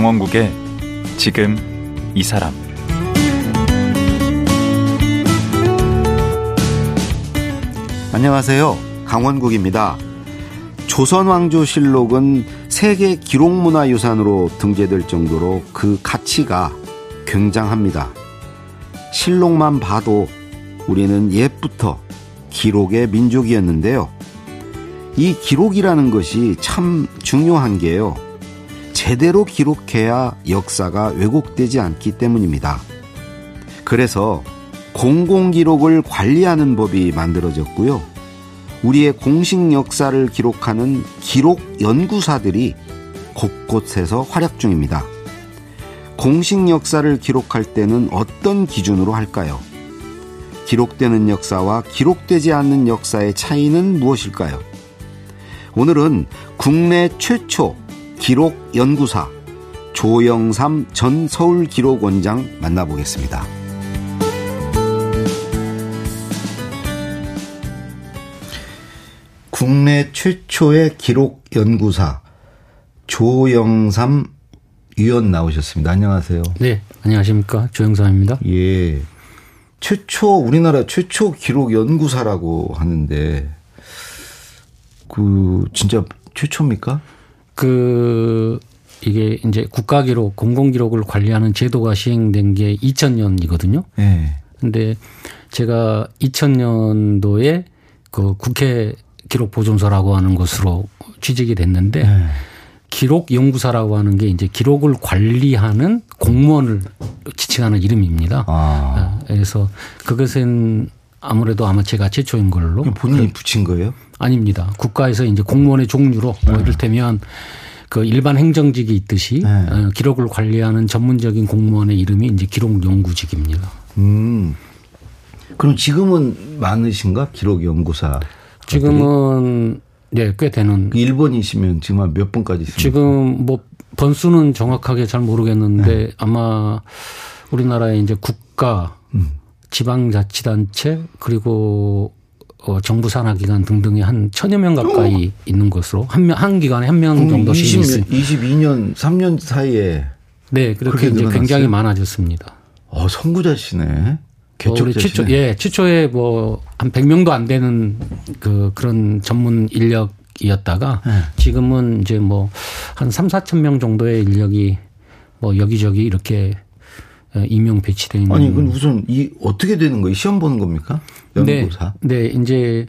강원국의 지금 이 사람 안녕하세요. 강원국입니다. 조선왕조실록은 세계 기록문화유산으로 등재될 정도로 그 가치가 굉장합니다. 실록만 봐도 우리는 옛부터 기록의 민족이었는데요. 이 기록이라는 것이 참 중요한 게요. 제대로 기록해야 역사가 왜곡되지 않기 때문입니다. 그래서 공공기록을 관리하는 법이 만들어졌고요. 우리의 공식 역사를 기록하는 기록 연구사들이 곳곳에서 활약 중입니다. 공식 역사를 기록할 때는 어떤 기준으로 할까요? 기록되는 역사와 기록되지 않는 역사의 차이는 무엇일까요? 오늘은 국내 최초 기록 연구사 조영삼 전 서울기록원장 만나보겠습니다. 국내 최초의 기록 연구사 조영삼 위원 나오셨습니다. 안녕하세요. 네, 안녕하십니까. 조영삼입니다. 예. 최초, 우리나라 최초 기록 연구사라고 하는데, 그, 진짜 최초입니까? 그, 이게 이제 국가 기록, 공공 기록을 관리하는 제도가 시행된 게 2000년이거든요. 네. 근데 제가 2000년도에 그 국회 기록 보존소라고 하는 것으로 취직이 됐는데, 네. 기록 연구사라고 하는 게 이제 기록을 관리하는 공무원을 지칭하는 이름입니다. 아. 네, 그래서 그것은 아무래도 아마 제가 최초인 걸로. 본인이 그 붙인 거예요? 아닙니다. 국가에서 이제 공무원의 종류로 뭐 네. 이를테면 그 일반 행정직이 있듯이 네. 어, 기록을 관리하는 전문적인 공무원의 이름이 이제 기록 연구직입니다. 음. 그럼 지금은 많으신가 기록 연구사? 지금은 네, 꽤 되는. 그 일본이시면 지금 몇 번까지 있습니까? 지금 뭐 번수는 정확하게 잘 모르겠는데 네. 아마 우리나라에 이제 국가, 음. 지방자치단체 그리고 어, 정부 산하 기관 등등이 한 천여 명 가까이 어. 있는 것으로 한, 명, 한 기관에 한 명 정도씩 있습니다. 22년, 3년 사이에. 네, 그렇게 이제 굉장히 많아졌습니다. 어, 선구자시네. 개척 최초, 예, 최초에 뭐 한 100명도 안 되는 그 그런 전문 인력 이었다가 네. 지금은 이제 뭐 한 3, 4천 명 정도의 인력이 뭐 여기저기 이렇게 어, 임용 배치되어 있는. 아니, 그럼 우선 이 어떻게 되는 거예요? 시험 보는 겁니까? 연구사? 네, 네, 이제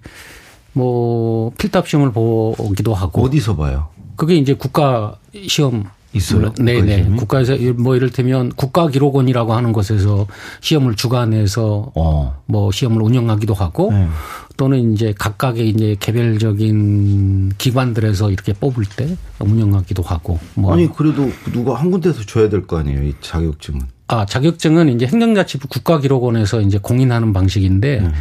뭐 필답 시험을 보기도 하고. 어디서 봐요? 그게 이제 국가 시험 있어요? 네네. 네. 국가에서 뭐 이를테면 국가기록원이라고 하는 곳에서 시험을 주관해서 어. 뭐 시험을 운영하기도 하고 네. 또는 이제 각각의 이제 개별적인 기관들에서 이렇게 뽑을 때 운영하기도 하고 뭐. 아니 그래도 누가 한 군데서 줘야 될 거 아니에요 이 자격증은? 아 자격증은 이제 행정자치부 국가기록원에서 이제 공인하는 방식인데 네.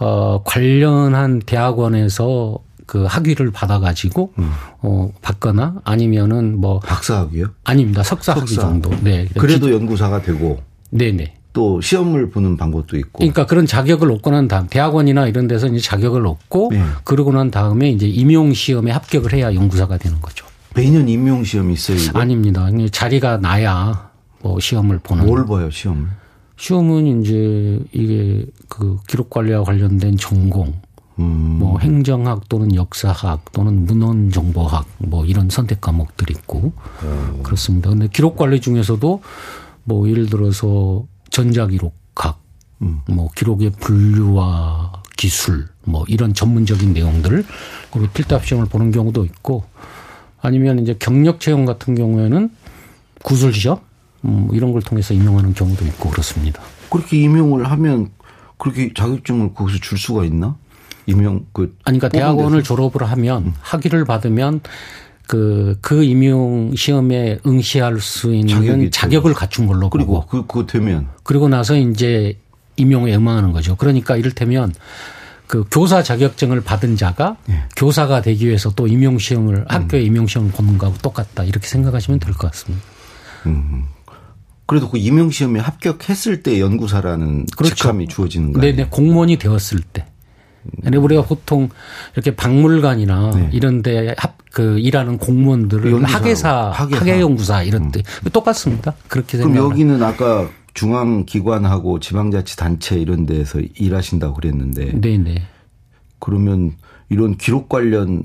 어 관련한 대학원에서 그 학위를 받아가지고 음. 어 받거나 아니면은 뭐 박사학위요? 아닙니다 석사 학위 정도. 네. 그래도 기... 연구사가 되고. 네네. 또 시험을 보는 방법도 있고. 그러니까 그런 자격을 얻고 난 다음 대학원이나 이런 데서 이제 자격을 얻고 네. 그러고 난 다음에 이제 임용 시험에 합격을 해야 연구사가 되는 거죠. 매년 임용 시험이 있어요. 이거? 아닙니다. 자리가 나야 뭐 시험을 보는. 뭘 봐요 시험을? 시험은 이제 이게 그 기록 관리와 관련된 전공 음. 뭐 행정학 또는 역사학 또는 문헌 정보학 뭐 이런 선택 과목들이 있고 음. 그렇습니다. 근데 기록 관리 중에서도 뭐 예를 들어서 전자 기록학 음. 뭐 기록의 분류와 기술 뭐 이런 전문적인 내용들을 그리고 필답 시험을 보는 경우도 있고 아니면 이제 경력 채용 같은 경우에는 구술 시험 음, 이런 걸 통해서 임용하는 경우도 있고 그렇습니다. 그렇게 임용을 하면 그렇게 자격증을 거기서 줄 수가 있나? 임용 그 아니 그러니까 대학원을 졸업을 하면 음. 학위를 받으면 그, 그 임용 시험에 응시할 수 있는 자격을 갖춘 걸로 그리고 그, 그거 되면 그리고 나서 이제 임용에 응하는 거죠. 그러니까 이를테면 그 교사 자격증을 받은 자가 네. 교사가 되기 위해서 또 임용 시험을 음. 학교에 임용 시험을 보는 거하고 똑같다 이렇게 생각하시면 될 것 같습니다. 음. 그래도 그 임용 시험에 합격했을 때 연구사라는 그렇죠. 직함이 주어지는 거예요. 네네 공무원이 되었을 때. 근데 우리가 보통 이렇게 박물관이나 네. 이런데 합 그 일하는 공무원들을 연구사, 학예사, 학예사. 학예연구사 이런 데 똑같습니다. 그렇게 그럼 생각. 여기는 아까 중앙 기관하고 지방자치단체 이런 데서 일하신다고 그랬는데 네네. 그러면 이런 기록 관련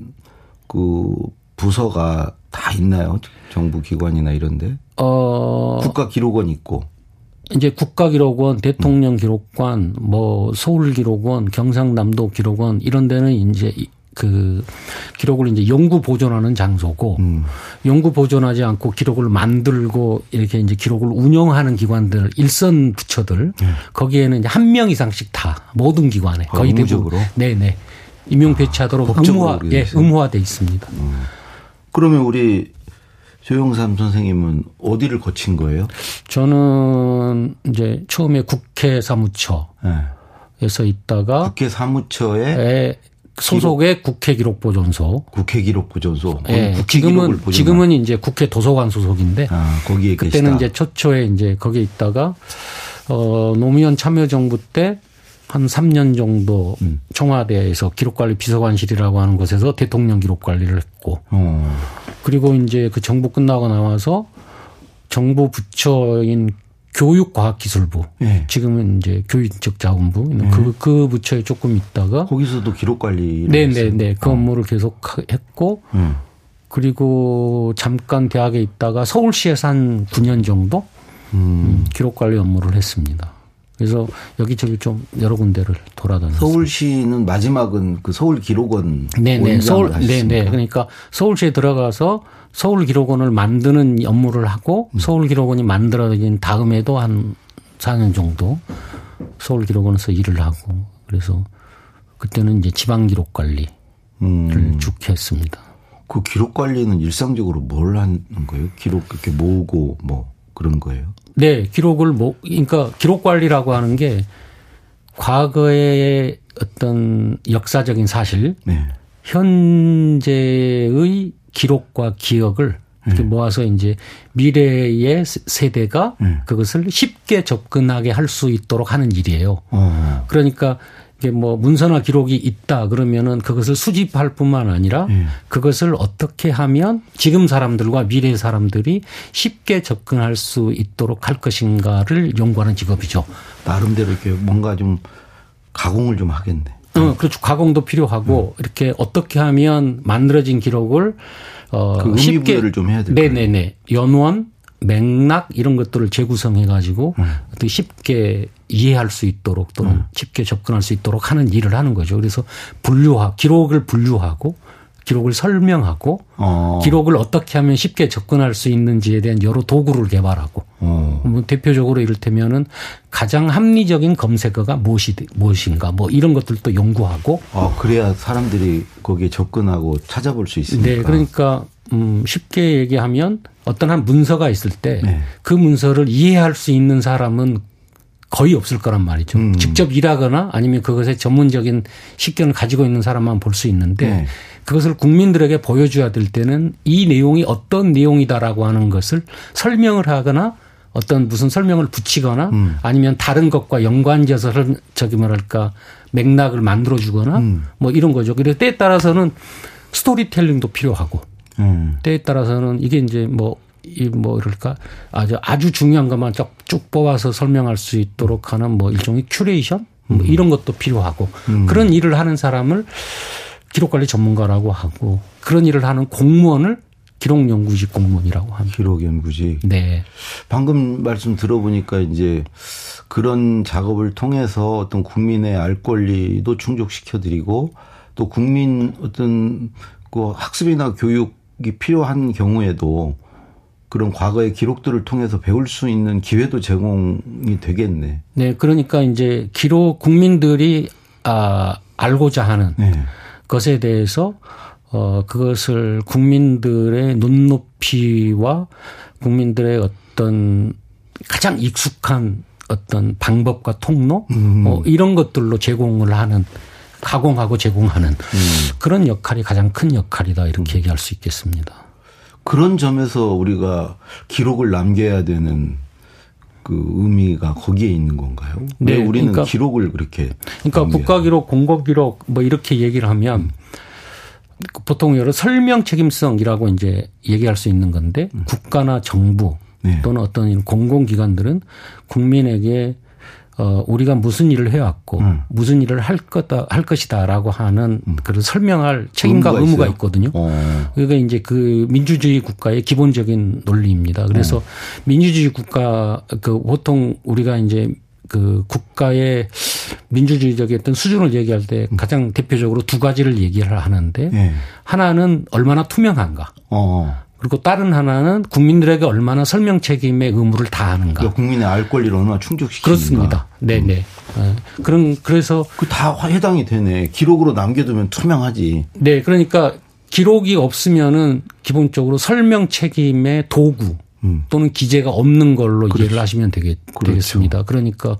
그 부서가 다 있나요? 정부 기관이나 이런데 어 국가 기록원 있고 이제 국가 기록원, 대통령 기록관, 뭐 서울 기록원, 경상남도 기록원 이런 데는 이제 이- 그 기록을 이제 연구 보존하는 장소고 연구 보존하지 않고 기록을 만들고 이렇게 이제 기록을 운영하는 기관들 일선 부처들 거기에는 이제 한 명 이상씩 다 모든 기관에 아, 거의 대부분? 네네 임용 배치하도록 법적으로 의무화 예? 의무화돼 있습니다. 그러면 우리 조영삼 선생님은 어디를 거친 거예요? 저는 이제 처음에 국회 사무처에서 네. 있다가 국회 사무처에 에 소속의 국회 기록 보존소. 국회 기록 보존소. 거기 예, 국회 기록을 지금은 보존하- 지금은 이제 국회 도서관 소속인데 아, 거기에 그때는 계시다. 이제 초초에 이제 거기에 있다가 어 노무현 참여정부 때 한 3년 정도 음. 청와대에서 기록관리 비서관실이라고 하는 곳에서 대통령 기록관리를 했고 어. 그리고 이제 그 정부 끝나고 나와서 정부 부처인 교육과학기술부 예. 지금은 이제 교육적 자원부 그, 그 부처에 조금 있다가 거기서도 기록 관리. 네네네 그 업무를 계속 하- 했고 음. 그리고 잠깐 대학에 있다가 서울시에서 한 9년 정도 음, 기록 관리 업무를 했습니다. 그래서 여기저기 좀 여러 군데를 돌아다녔어요. 서울시는 마지막은 그 서울 기록원 네네 서울 원장을 네네 하셨습니까? 그러니까 서울시에 들어가서 서울 기록원을 만드는 업무를 하고 음. 서울 기록원이 만들어진 다음에도 한 4년 정도 서울 기록원에서 일을 하고 그래서 그때는 이제 지방 기록 관리를 음, 쭉 했습니다. 그 기록 관리는 일상적으로 뭘 하는 거예요? 기록 이렇게 모으고 뭐 그런 거예요? 네, 기록을 뭐 그러니까 기록 관리라고 하는 게 과거의 어떤 역사적인 사실, 네. 현재의 기록과 기억을 이렇게 네. 모아서 이제 미래의 세- 세대가 그것을 쉽게 접근하게 할 수 있도록 하는 일이에요. 어. 그러니까 이게 뭐 문서나 기록이 있다 그러면은 그것을 수집할 뿐만 아니라 예. 그것을 어떻게 하면 지금 사람들과 미래 사람들이 쉽게 접근할 수 있도록 할 것인가를 연구하는 직업이죠. 나름대로 이렇게 뭔가 좀 가공을 좀 하겠네. 어, 그렇죠. 가공도 필요하고 이렇게 어떻게 하면 만들어진 기록을 어그 부여를 좀 해야 될 네네네. 연원, 맥락 이런 것들을 재구성해 가지고 음. 어떻게 쉽게 이해할 수 있도록 또는 쉽게 접근할 수 있도록 하는 일을 하는 거죠. 그래서 분류하 기록을 분류하고 기록을 설명하고 어. 기록을 어떻게 하면 쉽게 접근할 수 있는지에 대한 여러 도구를 개발하고 어. 뭐 대표적으로 이를테면은 가장 합리적인 검색어가 무엇이 무엇인가 뭐 이런 것들도 연구하고 아, 그래야 사람들이 거기에 접근하고 찾아볼 수 있으니까. 네 그러니까 음 쉽게 얘기하면 어떤 한 문서가 있을 때그 네. 문서를 이해할 수 있는 사람은 거의 없을 거란 말이죠. 음. 직접 일하거나 아니면 그것에 전문적인 식견을 가지고 있는 사람만 볼 수 있는데 네. 그것을 국민들에게 보여줘야 될 때는 이 내용이 어떤 내용이다라고 하는 것을 설명을 하거나 어떤 무슨 설명을 붙이거나 음. 아니면 다른 것과 연관지어서 설- 저기 뭐랄까 맥락을 만들어 주거나 음. 뭐 이런 거죠. 그래서 때에 따라서는 스토리텔링도 필요하고 음. 때에 따라서는 이게 이제 뭐, 이 뭐, 이럴까. 아주, 아주 중요한 것만 쭉, 쭉 뽑아서 설명할 수 있도록 하는 뭐 일종의 큐레이션? 뭐 이런 것도 필요하고 그런 일을 하는 사람을 기록관리 전문가라고 하고 그런 일을 하는 공무원을 기록연구직 공무원이라고 합니다. 기록연구지. 네. 방금 말씀 들어보니까 이제 그런 작업을 통해서 어떤 국민의 알 권리도 충족시켜드리고 또 국민 어떤 그 학습이나 교육이 필요한 경우에도 그런 과거의 기록들을 통해서 배울 수 있는 기회도 제공이 되겠네. 네. 그러니까 이제 기록 국민들이 아, 알고자 하는 네. 것에 대해서 어 그것을 국민들의 눈높이와 국민들의 어떤 가장 익숙한 어떤 방법과 통로 어, 이런 것들로 제공을 하는 가공하고 제공하는 그런 역할이 가장 큰 역할이다 이렇게 얘기할 수 있겠습니다. 그런 점에서 우리가 기록을 남겨야 되는 그 의미가 거기에 있는 건가요? 네, 왜 우리는 그러니까, 기록을 그렇게 그러니까 국가 기록, 공거기록 뭐 이렇게 얘기를 하면 음. 보통 여러 설명 책임성이라고 이제 얘기할 수 있는 건데 음. 국가나 정부 네. 또는 어떤 공공기관들은 국민에게 어, 우리가 무슨 일을 해왔고, 음. 무슨 일을 할 거다, 할 것이다라고 하는 음. 그런 설명할 책임과 의무가, 의무가 있거든요. 어. 그게 이제 그 민주주의 국가의 기본적인 논리입니다. 그래서 어. 민주주의 국가, 그 보통 우리가 이제 그 국가의 민주주의적인 어떤 수준을 얘기할 때 음. 가장 대표적으로 두 가지를 얘기를 하는데 네. 하나는 얼마나 투명한가. 어. 그리고 다른 하나는 국민들에게 얼마나 설명 책임의 의무를 다하는가. 그러니까 국민의 알 권리를 얼마나 충족시키는가. 그렇습니다. 네네. 네. 음. 네. 그런 그래서 그 다 해당이 되네. 기록으로 남겨두면 투명하지. 네, 그러니까 기록이 없으면은 기본적으로 설명 책임의 도구 음. 또는 기재가 없는 걸로 그렇죠. 이해를 하시면 되겠, 그렇죠. 되겠습니다. 그러니까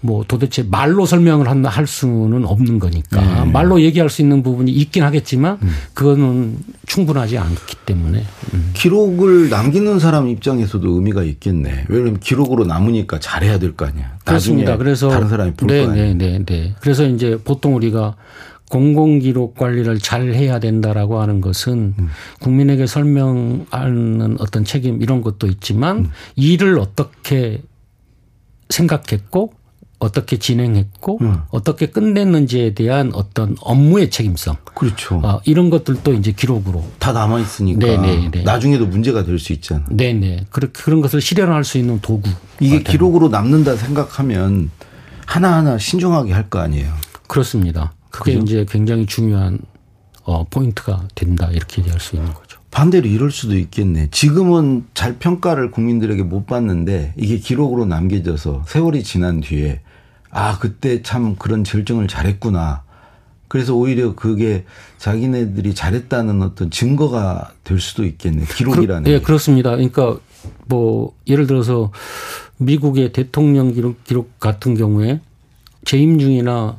뭐 도대체 말로 설명을 한다 할 수는 없는 거니까 네. 말로 얘기할 수 있는 부분이 있긴 하겠지만 음. 그거는 충분하지 않기 때문에 음. 기록을 남기는 사람 입장에서도 의미가 있겠네. 왜냐하면 기록으로 남으니까 잘해야 될 거 아니야. 그렇습니다. 그래서 다른 사람이 볼거 네, 아니야. 네, 네, 네. 그래서 이제 보통 우리가 공공기록 관리를 잘 해야 된다라고 하는 것은 음. 국민에게 설명하는 어떤 책임 이런 것도 있지만 음. 일을 어떻게 생각했고 어떻게 진행했고 음. 어떻게 끝냈는지에 대한 어떤 업무의 책임성. 그렇죠. 어, 이런 것들도 이제 기록으로 다 남아 있으니까 네네네. 네. 나중에도 문제가 될 수 있잖아. 네네. 그런 그런 것을 실현할 수 있는 도구. 이게 기록으로 남는다 생각하면 하나 하나 신중하게 할 거 아니에요. 그렇습니다. 그게 그죠? 이제 굉장히 중요한 어, 포인트가 된다 이렇게 얘기할 수 있는 거죠. 반대로 이럴 수도 있겠네. 지금은 잘 평가를 국민들에게 못 받는데 이게 기록으로 남겨져서 세월이 지난 뒤에 아, 그때 참 그런 결정을 잘했구나. 그래서 오히려 그게 자기네들이 잘했다는 어떤 증거가 될 수도 있겠네. 기록이라는. 그, 예, 그렇습니다. 그러니까 뭐 예를 들어서 미국의 대통령 기록, 기록 같은 경우에 재임 중이나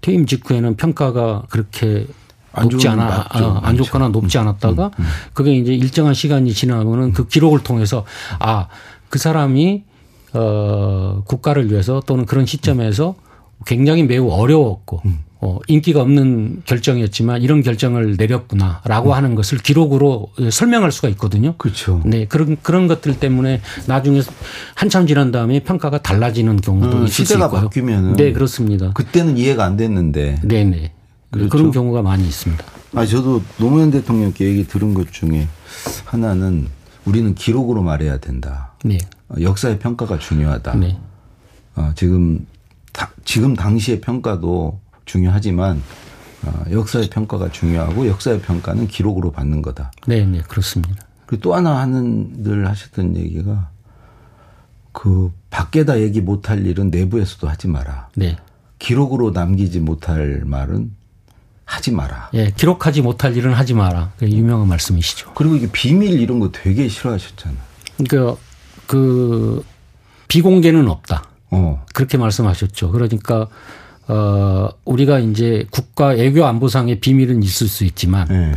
퇴임 직후에는 평가가 그렇게 높지 않아 맞죠. 어, 안 좋거나 높지 음, 않았다가 음, 음, 음. 그게 이제 일정한 시간이 지나면은 그 기록을 통해서 아 그 사람이 어, 국가를 위해서 또는 그런 시점에서 굉장히 매우 어려웠고 음. 어, 인기가 없는 결정이었지만 이런 결정을 내렸구나라고 음. 하는 것을 기록으로 설명할 수가 있거든요. 그렇죠. 네 그런 그런 것들 때문에 나중에 한참 지난 다음에 평가가 달라지는 경우도 음, 있을 시대가. 바뀌면 네 그렇습니다. 그때는 이해가 안 됐는데. 네네. 네. 그렇죠? 그런 경우가 많이 있습니다. 아 저도 노무현 대통령께 얘기 들은 것 중에 하나는 우리는 기록으로 말해야 된다. 네. 어, 역사의 평가가 중요하다. 네. 어, 지금 다, 지금 당시의 평가도 중요하지만 어, 역사의 평가가 중요하고 역사의 평가는 기록으로 받는 거다. 네, 네, 그렇습니다. 그리고 또 하나 하는 늘 하셨던 얘기가 그 밖에다 얘기 못할 일은 내부에서도 하지 마라. 네. 기록으로 남기지 못할 말은 하지 마라. 예, 기록하지 못할 일은 하지 마라. 그 유명한 말씀이시죠. 그리고 이게 비밀 이런 거 되게 싫어하셨잖아. 그러니까 그 비공개는 없다. 어. 그렇게 말씀하셨죠. 그러니까 어 우리가 이제 국가 외교 안보상의 비밀은 있을 수 있지만 네.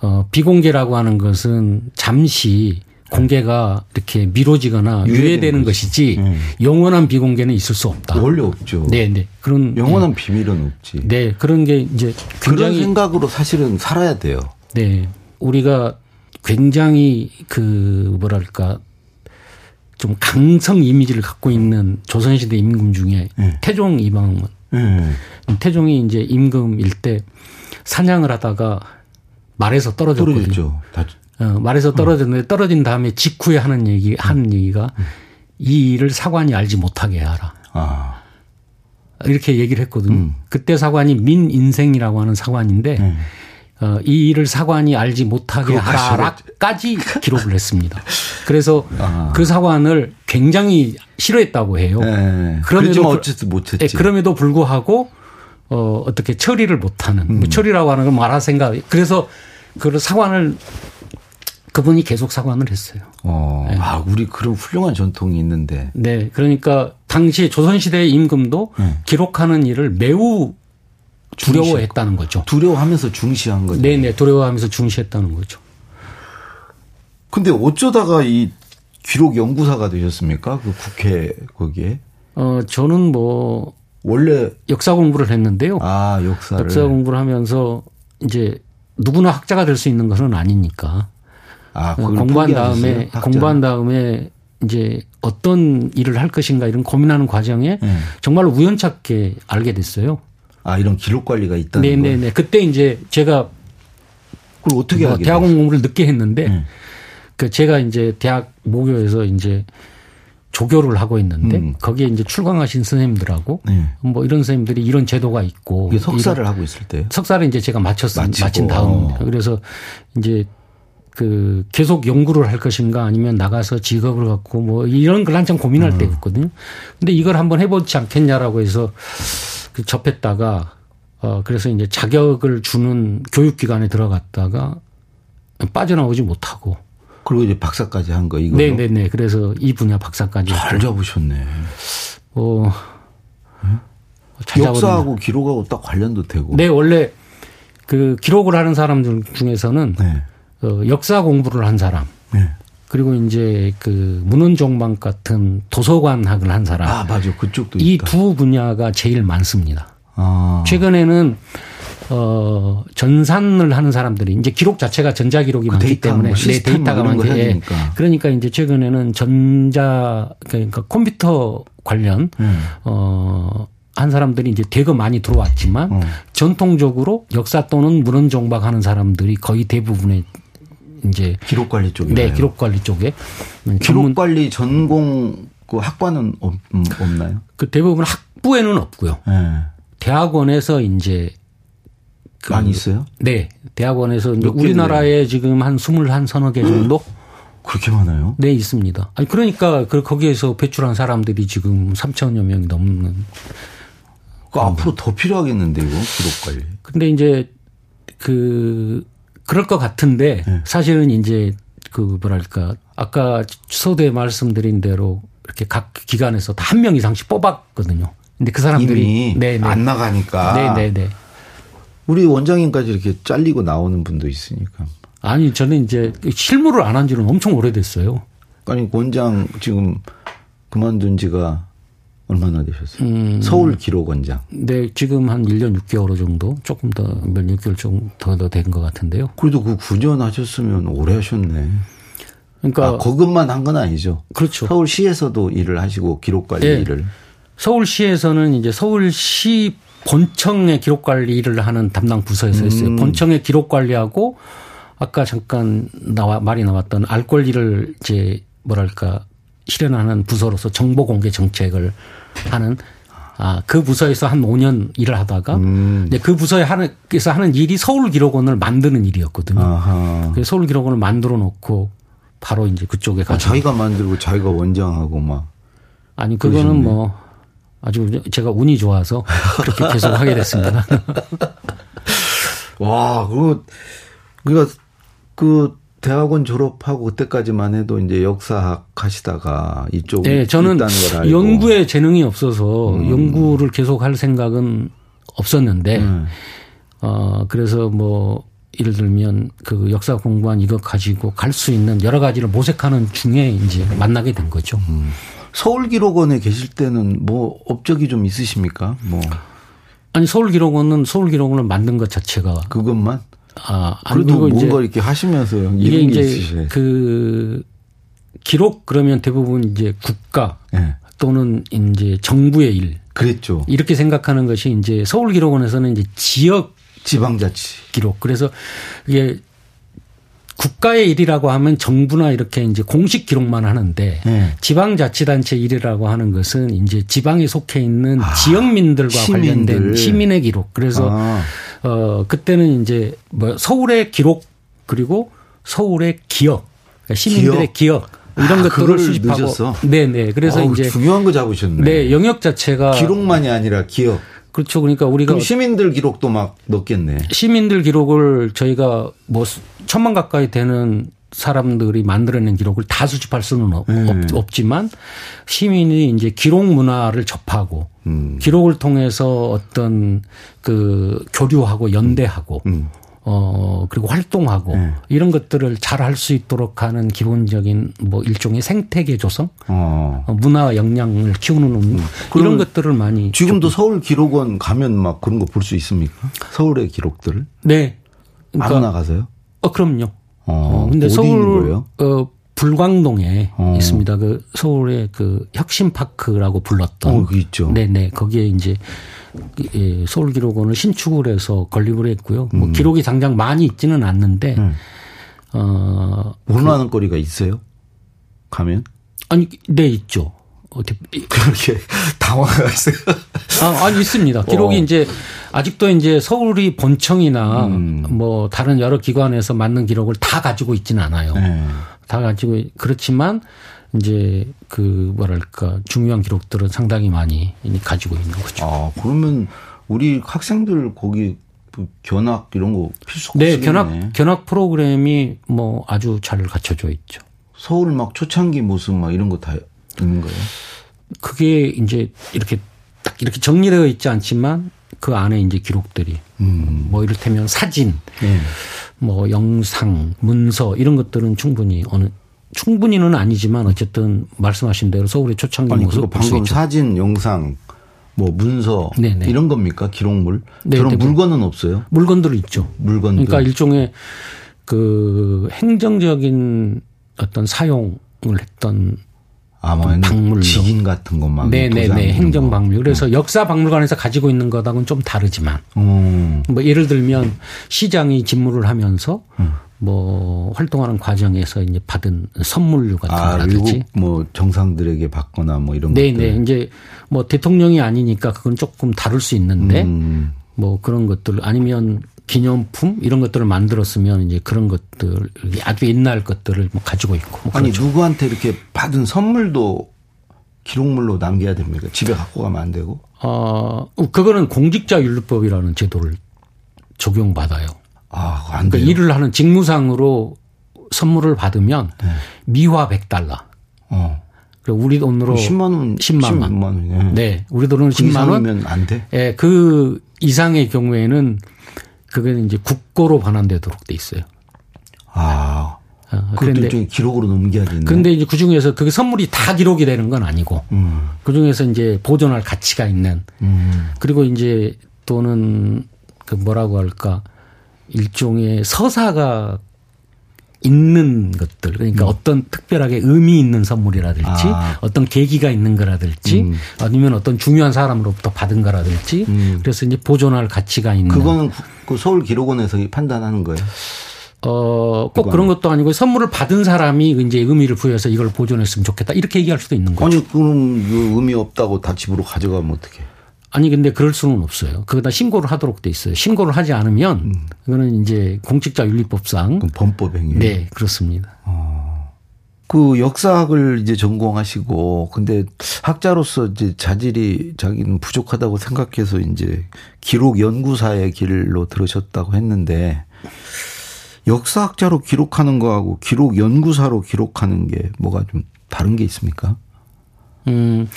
어 비공개라고 하는 것은 잠시 공개가 이렇게 미뤄지거나 유예되는 것이지 네. 영원한 비공개는 있을 수 없다. 원래 없죠. 네, 네. 그런 영원한 네. 비밀은 없지. 네, 그런 게 이제 그런 생각으로 사실은 살아야 돼요. 네, 우리가 굉장히 그 뭐랄까 좀 강성 이미지를 갖고 있는 조선시대 임금 중에 네. 태종 이방원. 네. 태종이 이제 임금일 때 사냥을 하다가 말에서 떨어졌거든요. 어, 말에서 떨어졌는데 떨어진 다음에 직후에 하는 얘기 하는 얘기가 이 일을 사관이 알지 못하게 하라. 아. 이렇게 얘기를 했거든요. 음. 그때 사관이 민인생이라고 하는 사관인데 음. 어, 이 일을 사관이 알지 못하게 하라까지 기록을 했습니다. 그래서 아. 그 사관을 굉장히 싫어했다고 해요. 네. 그럼에도 어쨌든 못했지. 네, 그럼에도 불구하고 어, 어떻게 처리를 못하는 뭐 음. 뭐 처리라고 하는 건 말할 생각. 그래서 그 사관을 그분이 계속 사관을 했어요. 어, 네. 아, 우리 그런 훌륭한 전통이 있는데. 네. 그러니까 당시 조선시대의 임금도 네. 기록하는 일을 매우 두려워했다는 거죠. 두려워하면서 중시한 거죠. 네네, 두려워하면서 중시했다는 거죠. 근데 어쩌다가 이 기록 연구사가 되셨습니까? 그 국회 거기에? 어 저는 뭐 원래 역사 공부를 했는데요. 아 역사를 역사 공부를 하면서 이제 누구나 학자가 될 수 있는 것은 아니니까. 아, 어, 공부한 다음에 공부한 다음에 이제 어떤 일을 할 것인가 이런 고민하는 과정에 네. 정말로 우연찮게 알게 됐어요. 아 이런 기록 관리가 있다는 거. 네네네. 그때 이제 제가 그걸 어떻게 뭐 대학원 공부를 늦게 했는데 네. 그 제가 이제 대학 모교에서 이제 조교를 하고 있는데 음. 거기에 이제 출강하신 선생님들하고 네. 뭐 이런 선생님들이 이런 제도가 있고 석사를 하고 있을 때 석사를 이제 제가 마쳤 마친 다음입니다. 그래서 이제 그 계속 연구를 할 것인가 아니면 나가서 직업을 갖고 뭐 이런 걸 한참 고민할 음. 때였거든요. 근데 이걸 한번 해보지 않겠냐라고 해서 그 접했다가 어 그래서 이제 자격을 주는 교육기관에 들어갔다가 빠져나오지 못하고 그리고 이제 박사까지 한 거 이거. 네네네. 그래서 이 분야 박사까지. 잘 잡으셨네. 어. 잘 역사하고 기록하고 딱 관련도 되고. 네, 원래 그 기록을 하는 사람들 중에서는 네. 어, 역사 공부를 한 사람. 네. 그리고 이제 그 문헌종방 같은 도서관학을 한 사람. 아, 맞아. 그쪽도 이 두 분야가 제일 많습니다. 아. 최근에는 어, 전산을 하는 사람들이 이제 기록 자체가 전자 기록이 그 많기 때문에 뭐 네, 데이터가 많기 때문에 그러니까 이제 최근에는 전자 그러니까 컴퓨터 관련 음. 어, 한 사람들이 이제 대거 많이 들어왔지만 음. 전통적으로 역사 또는 문헌 종박하는 사람들이 거의 대부분의 이제 기록 관리 쪽에 네, 기록 관리 쪽에 기록 관리 전공 그 학과는 없, 음, 없나요? 그 대부분 학부에는 없고요. 네. 대학원에서 이제 그 많이 있어요? 네. 대학원에서 우리나라에 지금 한 스물 한 서너 개 정도? 그렇게 많아요? 네, 있습니다. 아니, 그러니까 그 거기에서 배출한 사람들이 지금 3천여 명이 넘는. 그 앞으로 더 필요하겠는데, 이거, 기록 관리. 근데 이제 그, 그럴 것 같은데 네. 사실은 이제 그 뭐랄까 아까 서두에 말씀드린 대로 이렇게 각 기관에서 다 한 명 이상씩 뽑았거든요. 근데 그 사람들이 네네. 네. 안 나가니까. 네네네. 네, 네. 우리 원장님까지 이렇게 잘리고 나오는 분도 있으니까. 아니 저는 이제 실무를 안 한 지는 엄청 오래됐어요. 아니 원장 지금 그만둔 지가 얼마나 되셨어요? 음, 서울 기록원장. 네, 지금 한 1년 6개월 정도, 조금 더, 몇 6개월 좀 더 된 것 같은데요. 그래도 그 9년 하셨으면 오래 하셨네. 그러니까. 아, 그것만 한 건 아니죠. 그렇죠. 서울시에서도 일을 하시고 기록 관리 네. 일을. 서울시에서는 이제 서울시 본청의 기록 관리를 하는 담당 부서에서 했어요. 음. 본청의 기록 관리하고 아까 잠깐 나와 말이 나왔던 알 권리를 이제 뭐랄까 실현하는 부서로서 정보 공개 정책을 하는 아, 그 부서에서 한 5년 일을 하다가 음. 그 부서에 하는 그래서 하는 일이 서울 기록원을 만드는 일이었거든요. 아하. 그래서 서울 기록원을 만들어 놓고 바로 이제 그쪽에 가서 아, 자기가 만들고 자기가 원장하고 막 아니 그거는 그러셨네. 뭐 아주 제가 운이 좋아서 그렇게 계속 하게 됐습니다. 와, 그, 그니까 그 대학원 졸업하고 그때까지만 해도 이제 역사학 하시다가 이쪽 네, 저는 연구에 재능이 없어서 음. 연구를 계속 할 생각은 없었는데 음. 어 그래서 뭐 예를 들면 그 역사 공부한 이거 가지고 갈 수 있는 여러 가지를 모색하는 중에 이제 만나게 된 거죠. 음. 서울기록원에 계실 때는 뭐 업적이 좀 있으십니까? 뭐 아니 서울기록원은 서울기록원을 만든 것 자체가 그것만 아 그래도 뭔가 이렇게 하시면서 이게 이제 있으셔. 그 기록 그러면 대부분 이제 국가 네. 또는 이제 정부의 일 그랬죠. 이렇게 생각하는 것이 이제 서울 기록원에서는 이제 지역 지방자치 기록 그래서 이게 국가의 일이라고 하면 정부나 이렇게 이제 공식 기록만 하는데 네. 지방자치단체 일이라고 하는 것은 이제 지방에 속해 있는 아, 지역민들과 시민들. 관련된 시민의 기록. 그래서 아. 어 그때는 이제 뭐 서울의 기록 그리고 서울의 기억, 그러니까 시민들의 기억. 기억. 이런 아, 것들을 수집하고 네네 그래서 어우, 이제 중요한 거 잡으셨네. 네 영역 자체가 기록만이 아니라 기억. 그렇죠. 그러니까 우리가 시민들 기록도 막 넣겠네. 시민들 기록을 저희가 뭐 천만 가까이 되는 사람들이 만들어낸 기록을 다 수집할 수는 없, 네. 지만 시민이 이제 기록 문화를 접하고 음. 기록을 통해서 어떤 그 교류하고 연대하고 음. 어, 그리고 활동하고 네. 이런 것들을 잘 할 수 있도록 하는 기본적인 뭐 일종의 생태계 조성, 어. 어, 문화 역량을 키우는 음, 이런 그러면 것들을 많이 지금도 서울 기록원 가면 막 그런 거 볼 수 있습니까? 서울의 기록들을 네. 아무나 가서요? 어, 그럼요. 어, 어, 근데 서울? 어, 불광동에 어. 있습니다. 그 서울의 그 혁신파크라고 불렀던. 어, 그 있죠. 네네. 거기에 이제 예, 서울기록원을 신축을 해서 건립을 했고요. 뭐 음. 기록이 당장 많이 있지는 않는데, 어, 원하는 거리가 있어요? 가면? 아니, 네, 있죠. 어떻게, 그렇게 당황하세요. 아, 아니, 있습니다. 기록이 어. 이제 아직도 이제 서울이 본청이나 음. 뭐 다른 여러 기관에서 맞는 기록을 다 가지고 있지는 않아요. 네. 다 가지고 그렇지만 이제 그 뭐랄까 중요한 기록들은 상당히 많이 가지고 있는 거죠. 아, 그러면 우리 학생들 거기 그 견학 이런 거 필수가 네. 견학 견학 프로그램이 뭐 아주 잘 갖춰져 있죠. 서울 막 초창기 모습 막 이런 거 다 있는 거예요? 그게 이제 이렇게 딱 이렇게 정리되어 있지 않지만 그 안에 이제 기록들이 음. 뭐 이를테면 사진, 네. 뭐 영상, 문서 이런 것들은 충분히 어느 충분히는 아니지만 어쨌든 말씀하신 대로 서울의 초창기 아니, 모습 방금. 사진, 영상, 뭐 문서 네네. 이런 겁니까? 기록물? 네, 그런 네, 네. 물건은 없어요? 물건들이 있죠. 물건들. 그러니까 일종의 그 행정적인 어떤 사용을 했던 아마 박물로. 지진 같은 것만 네네네 행정 박물. 그래서 역사 박물관에서 가지고 있는 것하고는 좀 다르지만 음. 뭐 예를 들면 시장이 집무를 하면서 뭐 활동하는 과정에서 이제 받은 선물류 같은 아, 거라든지 뭐 정상들에게 받거나 뭐 이런 네네 것들. 이제 뭐 대통령이 아니니까 그건 조금 다를 수 있는데 음. 뭐 그런 것들 아니면 기념품 이런 것들을 만들었으면 이제 그런 것들 아주 옛날 것들을 뭐 가지고 있고 뭐 아니 그렇죠. 누구한테 이렇게 받은 선물도 기록물로 남겨야 됩니까? 집에 갖고 가면 안 되고. 어 그거는 공직자윤리법이라는 제도를 적용받아요. 아, 안 그러니까. 일을 하는 직무상으로 선물을 받으면 네. 미화 100달러. 어. 우리 돈으로 10만 원, 10만 원. 10만 원이네. 네, 우리 돈으로 그 10만 원. 안 돼? 예, 그 이상의 경우에는 그게 이제 국고로 반환되도록 돼 있어요. 아. 어, 그것도 그런데 기록으로 넘겨야 되네. 근데 이제 그 중에서 그 선물이 다 기록이 되는 건 아니고 음. 그 중에서 이제 보존할 가치가 있는 음. 그리고 이제 또는 그 뭐라고 할까 일종의 서사가 있는 것들 그러니까 어떤 특별하게 의미 있는 선물이라든지 음. 아. 어떤 계기가 있는 거라든지 음. 아니면 어떤 중요한 사람으로부터 받은 거라든지 음. 그래서 이제 보존할 가치가 있는 그거는 구- 그 서울 기록원에서 판단하는 거예요. 어, 꼭 그런 것도 아니고 선물을 받은 사람이 이제 의미를 부여해서 이걸 보존했으면 좋겠다. 이렇게 얘기할 수도 있는 거죠. 아니 그럼 의미 없다고 다 집으로 가져가면 어떡해? 아니, 근데 그럴 수는 없어요. 그거 다 신고를 하도록 돼 있어요. 신고를 하지 않으면 그거는 이제 공직자 윤리법상 범법 행위. 네, 그렇습니다. 그 역사학을 이제 전공하시고 근데 학자로서 이제 자질이 자기는 부족하다고 생각해서 이제 기록 연구사의 길로 들으셨다고 했는데 역사학자로 기록하는 거하고 기록 연구사로 기록하는 게 뭐가 좀 다른 게 있습니까? 음,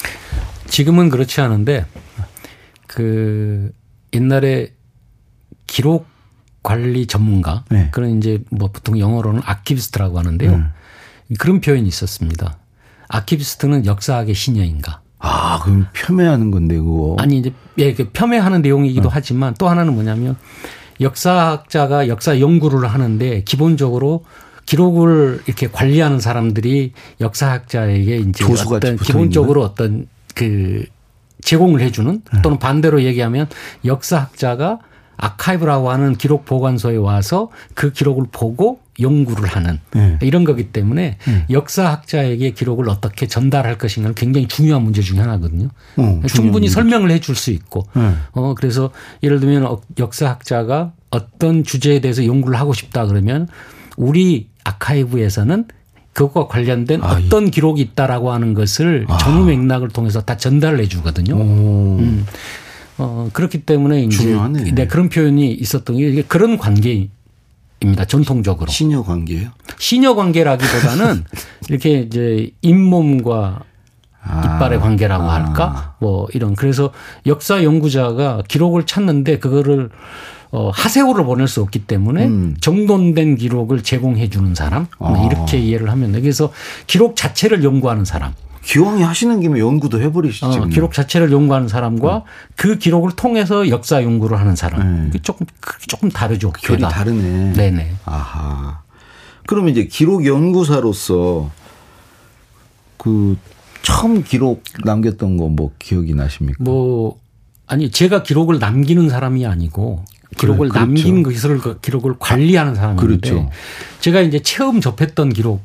지금은 그렇지 않은데 그 옛날에 기록 관리 전문가 네. 그런 이제 뭐 보통 영어로는 아키비스트라고 하는데요. 그런 표현이 있었습니다. 아키비스트는 역사학의 신여인가? 아, 그럼 폄훼하는 건데 그거. 아니 이제 예, 그 폄훼하는 내용이기도 하지만 또 하나는 뭐냐면 역사학자가 역사 연구를 하는데 기본적으로 기록을 이렇게 관리하는 사람들이 역사학자에게 이제 어떤 기본적으로 어떤 그 제공을 해주는 또는 반대로 얘기하면 역사학자가 아카이브라고 하는 기록 보관소에 와서 그 기록을 보고 연구를 하는 네. 이런 거기 때문에 역사학자에게 기록을 어떻게 전달할 것인가는 굉장히 중요한 문제 중에 하나거든요. 어, 충분히 설명을 해줄 수 있고 네. 어 그래서 예를 들면 어, 역사학자가 어떤 주제에 대해서 연구를 하고 싶다 그러면 우리 아카이브에서는 그것과 관련된 아, 어떤 기록이 있다라고 하는 것을 전후 맥락을 통해서 다 전달을 해 주거든요. 오. 음. 어, 그렇기 때문에 이제 중요하네. 네, 그런 표현이 있었던 게 그런 관계 입니다. 전통적으로. 시녀 관계예요? 시녀 관계라기보다는 이렇게 이제 잇몸과 아. 이빨의 관계라고 아. 할까? 뭐 이런 그래서 역사 연구자가 기록을 찾는데 그거를 어, 하세호를 보낼 수 없기 때문에 음. 정돈된 기록을 제공해 주는 사람 아. 이렇게 이해를 하면 돼. 그래서 기록 자체를 연구하는 사람. 기왕에 하시는 김에 연구도 해버리시죠. 어, 기록 자체를 연구하는 사람과 음. 그 기록을 통해서 역사 연구를 하는 사람. 네. 조금 조금 다르죠. 결이 다르네. 네네. 아하. 그러면 이제 기록 연구사로서 그 처음 기록 남겼던 거 뭐 기억이 나십니까? 뭐 아니 제가 기록을 남기는 사람이 아니고 기록을 그렇죠. 남긴 것을 그 기록을 관리하는 사람인데 그렇죠. 제가 이제 처음 접했던 기록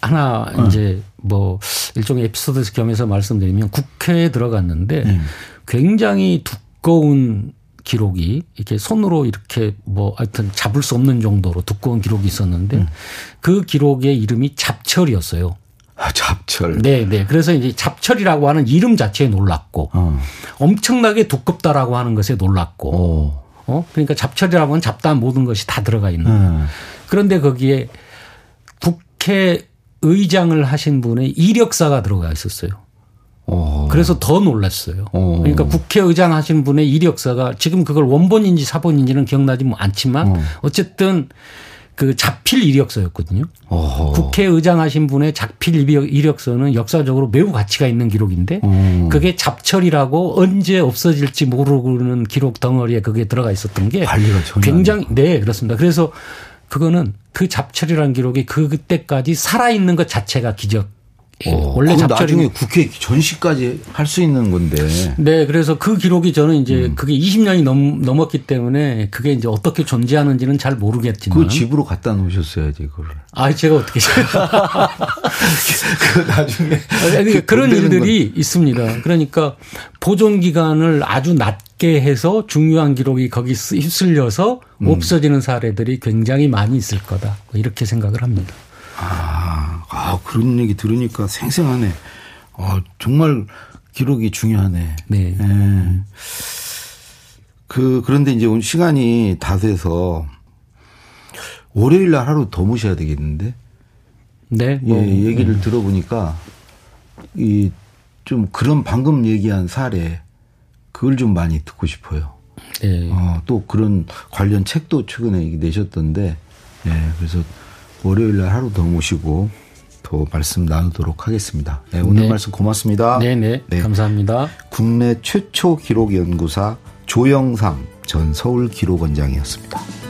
하나 어. 이제 뭐 일종의 에피소드 겸해서 말씀드리면 국회에 들어갔는데 음. 굉장히 두꺼운 기록이 이렇게 손으로 이렇게 뭐 하여튼 잡을 수 없는 정도로 두꺼운 기록이 있었는데 음. 그 기록의 이름이 잡철이었어요. 아, 잡철. 네, 네. 그래서 이제 잡철이라고 하는 이름 자체에 놀랐고 어. 엄청나게 두껍다라고 하는 것에 놀랐고 어. 어? 그러니까 잡철이라고 하면 잡다한 모든 것이 다 들어가 있는. 음. 그런데 거기에 국회 의장을 하신 분의 이력사가 들어가 있었어요. 오. 그래서 더 놀랐어요. 오. 그러니까 국회의장 하신 분의 이력사가 지금 그걸 원본인지 사본인지는 기억나지 뭐 않지만 오. 어쨌든 그 자필 이력서였거든요. 어허. 국회의장 하신 분의 자필 이력서는 역사적으로 매우 가치가 있는 기록인데 음. 그게 잡철이라고 언제 없어질지 모르는 기록 덩어리에 그게 들어가 있었던 게 굉장히 네 그렇습니다. 그래서 그거는 그 잡철이라는 기록이 그 그때까지 살아 있는 것 자체가 기적 어, 원래 잡철이 나중에 국회 전시까지 할 수 있는 건데. 네, 그래서 그 기록이 저는 이제 음. 그게 20년이 넘, 넘었기 때문에 그게 이제 어떻게 존재하는지는 잘 모르겠지만. 그 집으로 갖다 놓으셨어야지 그걸. 아, 제가 어떻게. 그 나중에. 그러니까 그런 일들이 건. 있습니다. 그러니까 보존 기간을 아주 낮게 해서 중요한 기록이 거기 휩쓸려서 음. 없어지는 사례들이 굉장히 많이 있을 거다. 이렇게 생각을 합니다. 아, 아 그런 얘기 들으니까 생생하네. 아, 정말 기록이 중요하네. 네. 네. 그, 그런데 이제 오늘 시간이 다 돼서 월요일 날 하루 더 모셔야 되겠는데? 네. 뭐, 예, 얘기를 음. 들어보니까 이 좀 그런 방금 얘기한 사례 그걸 좀 많이 듣고 싶어요. 네. 어, 또 그런 관련 책도 최근에 내셨던데, 예, 그래서 월요일 날 하루 더 모시고 더 말씀 나누도록 하겠습니다. 네, 오늘 네. 말씀 고맙습니다. 네네. 네. 감사합니다. 국내 최초 기록연구사 조영상 전 서울기록원장이었습니다.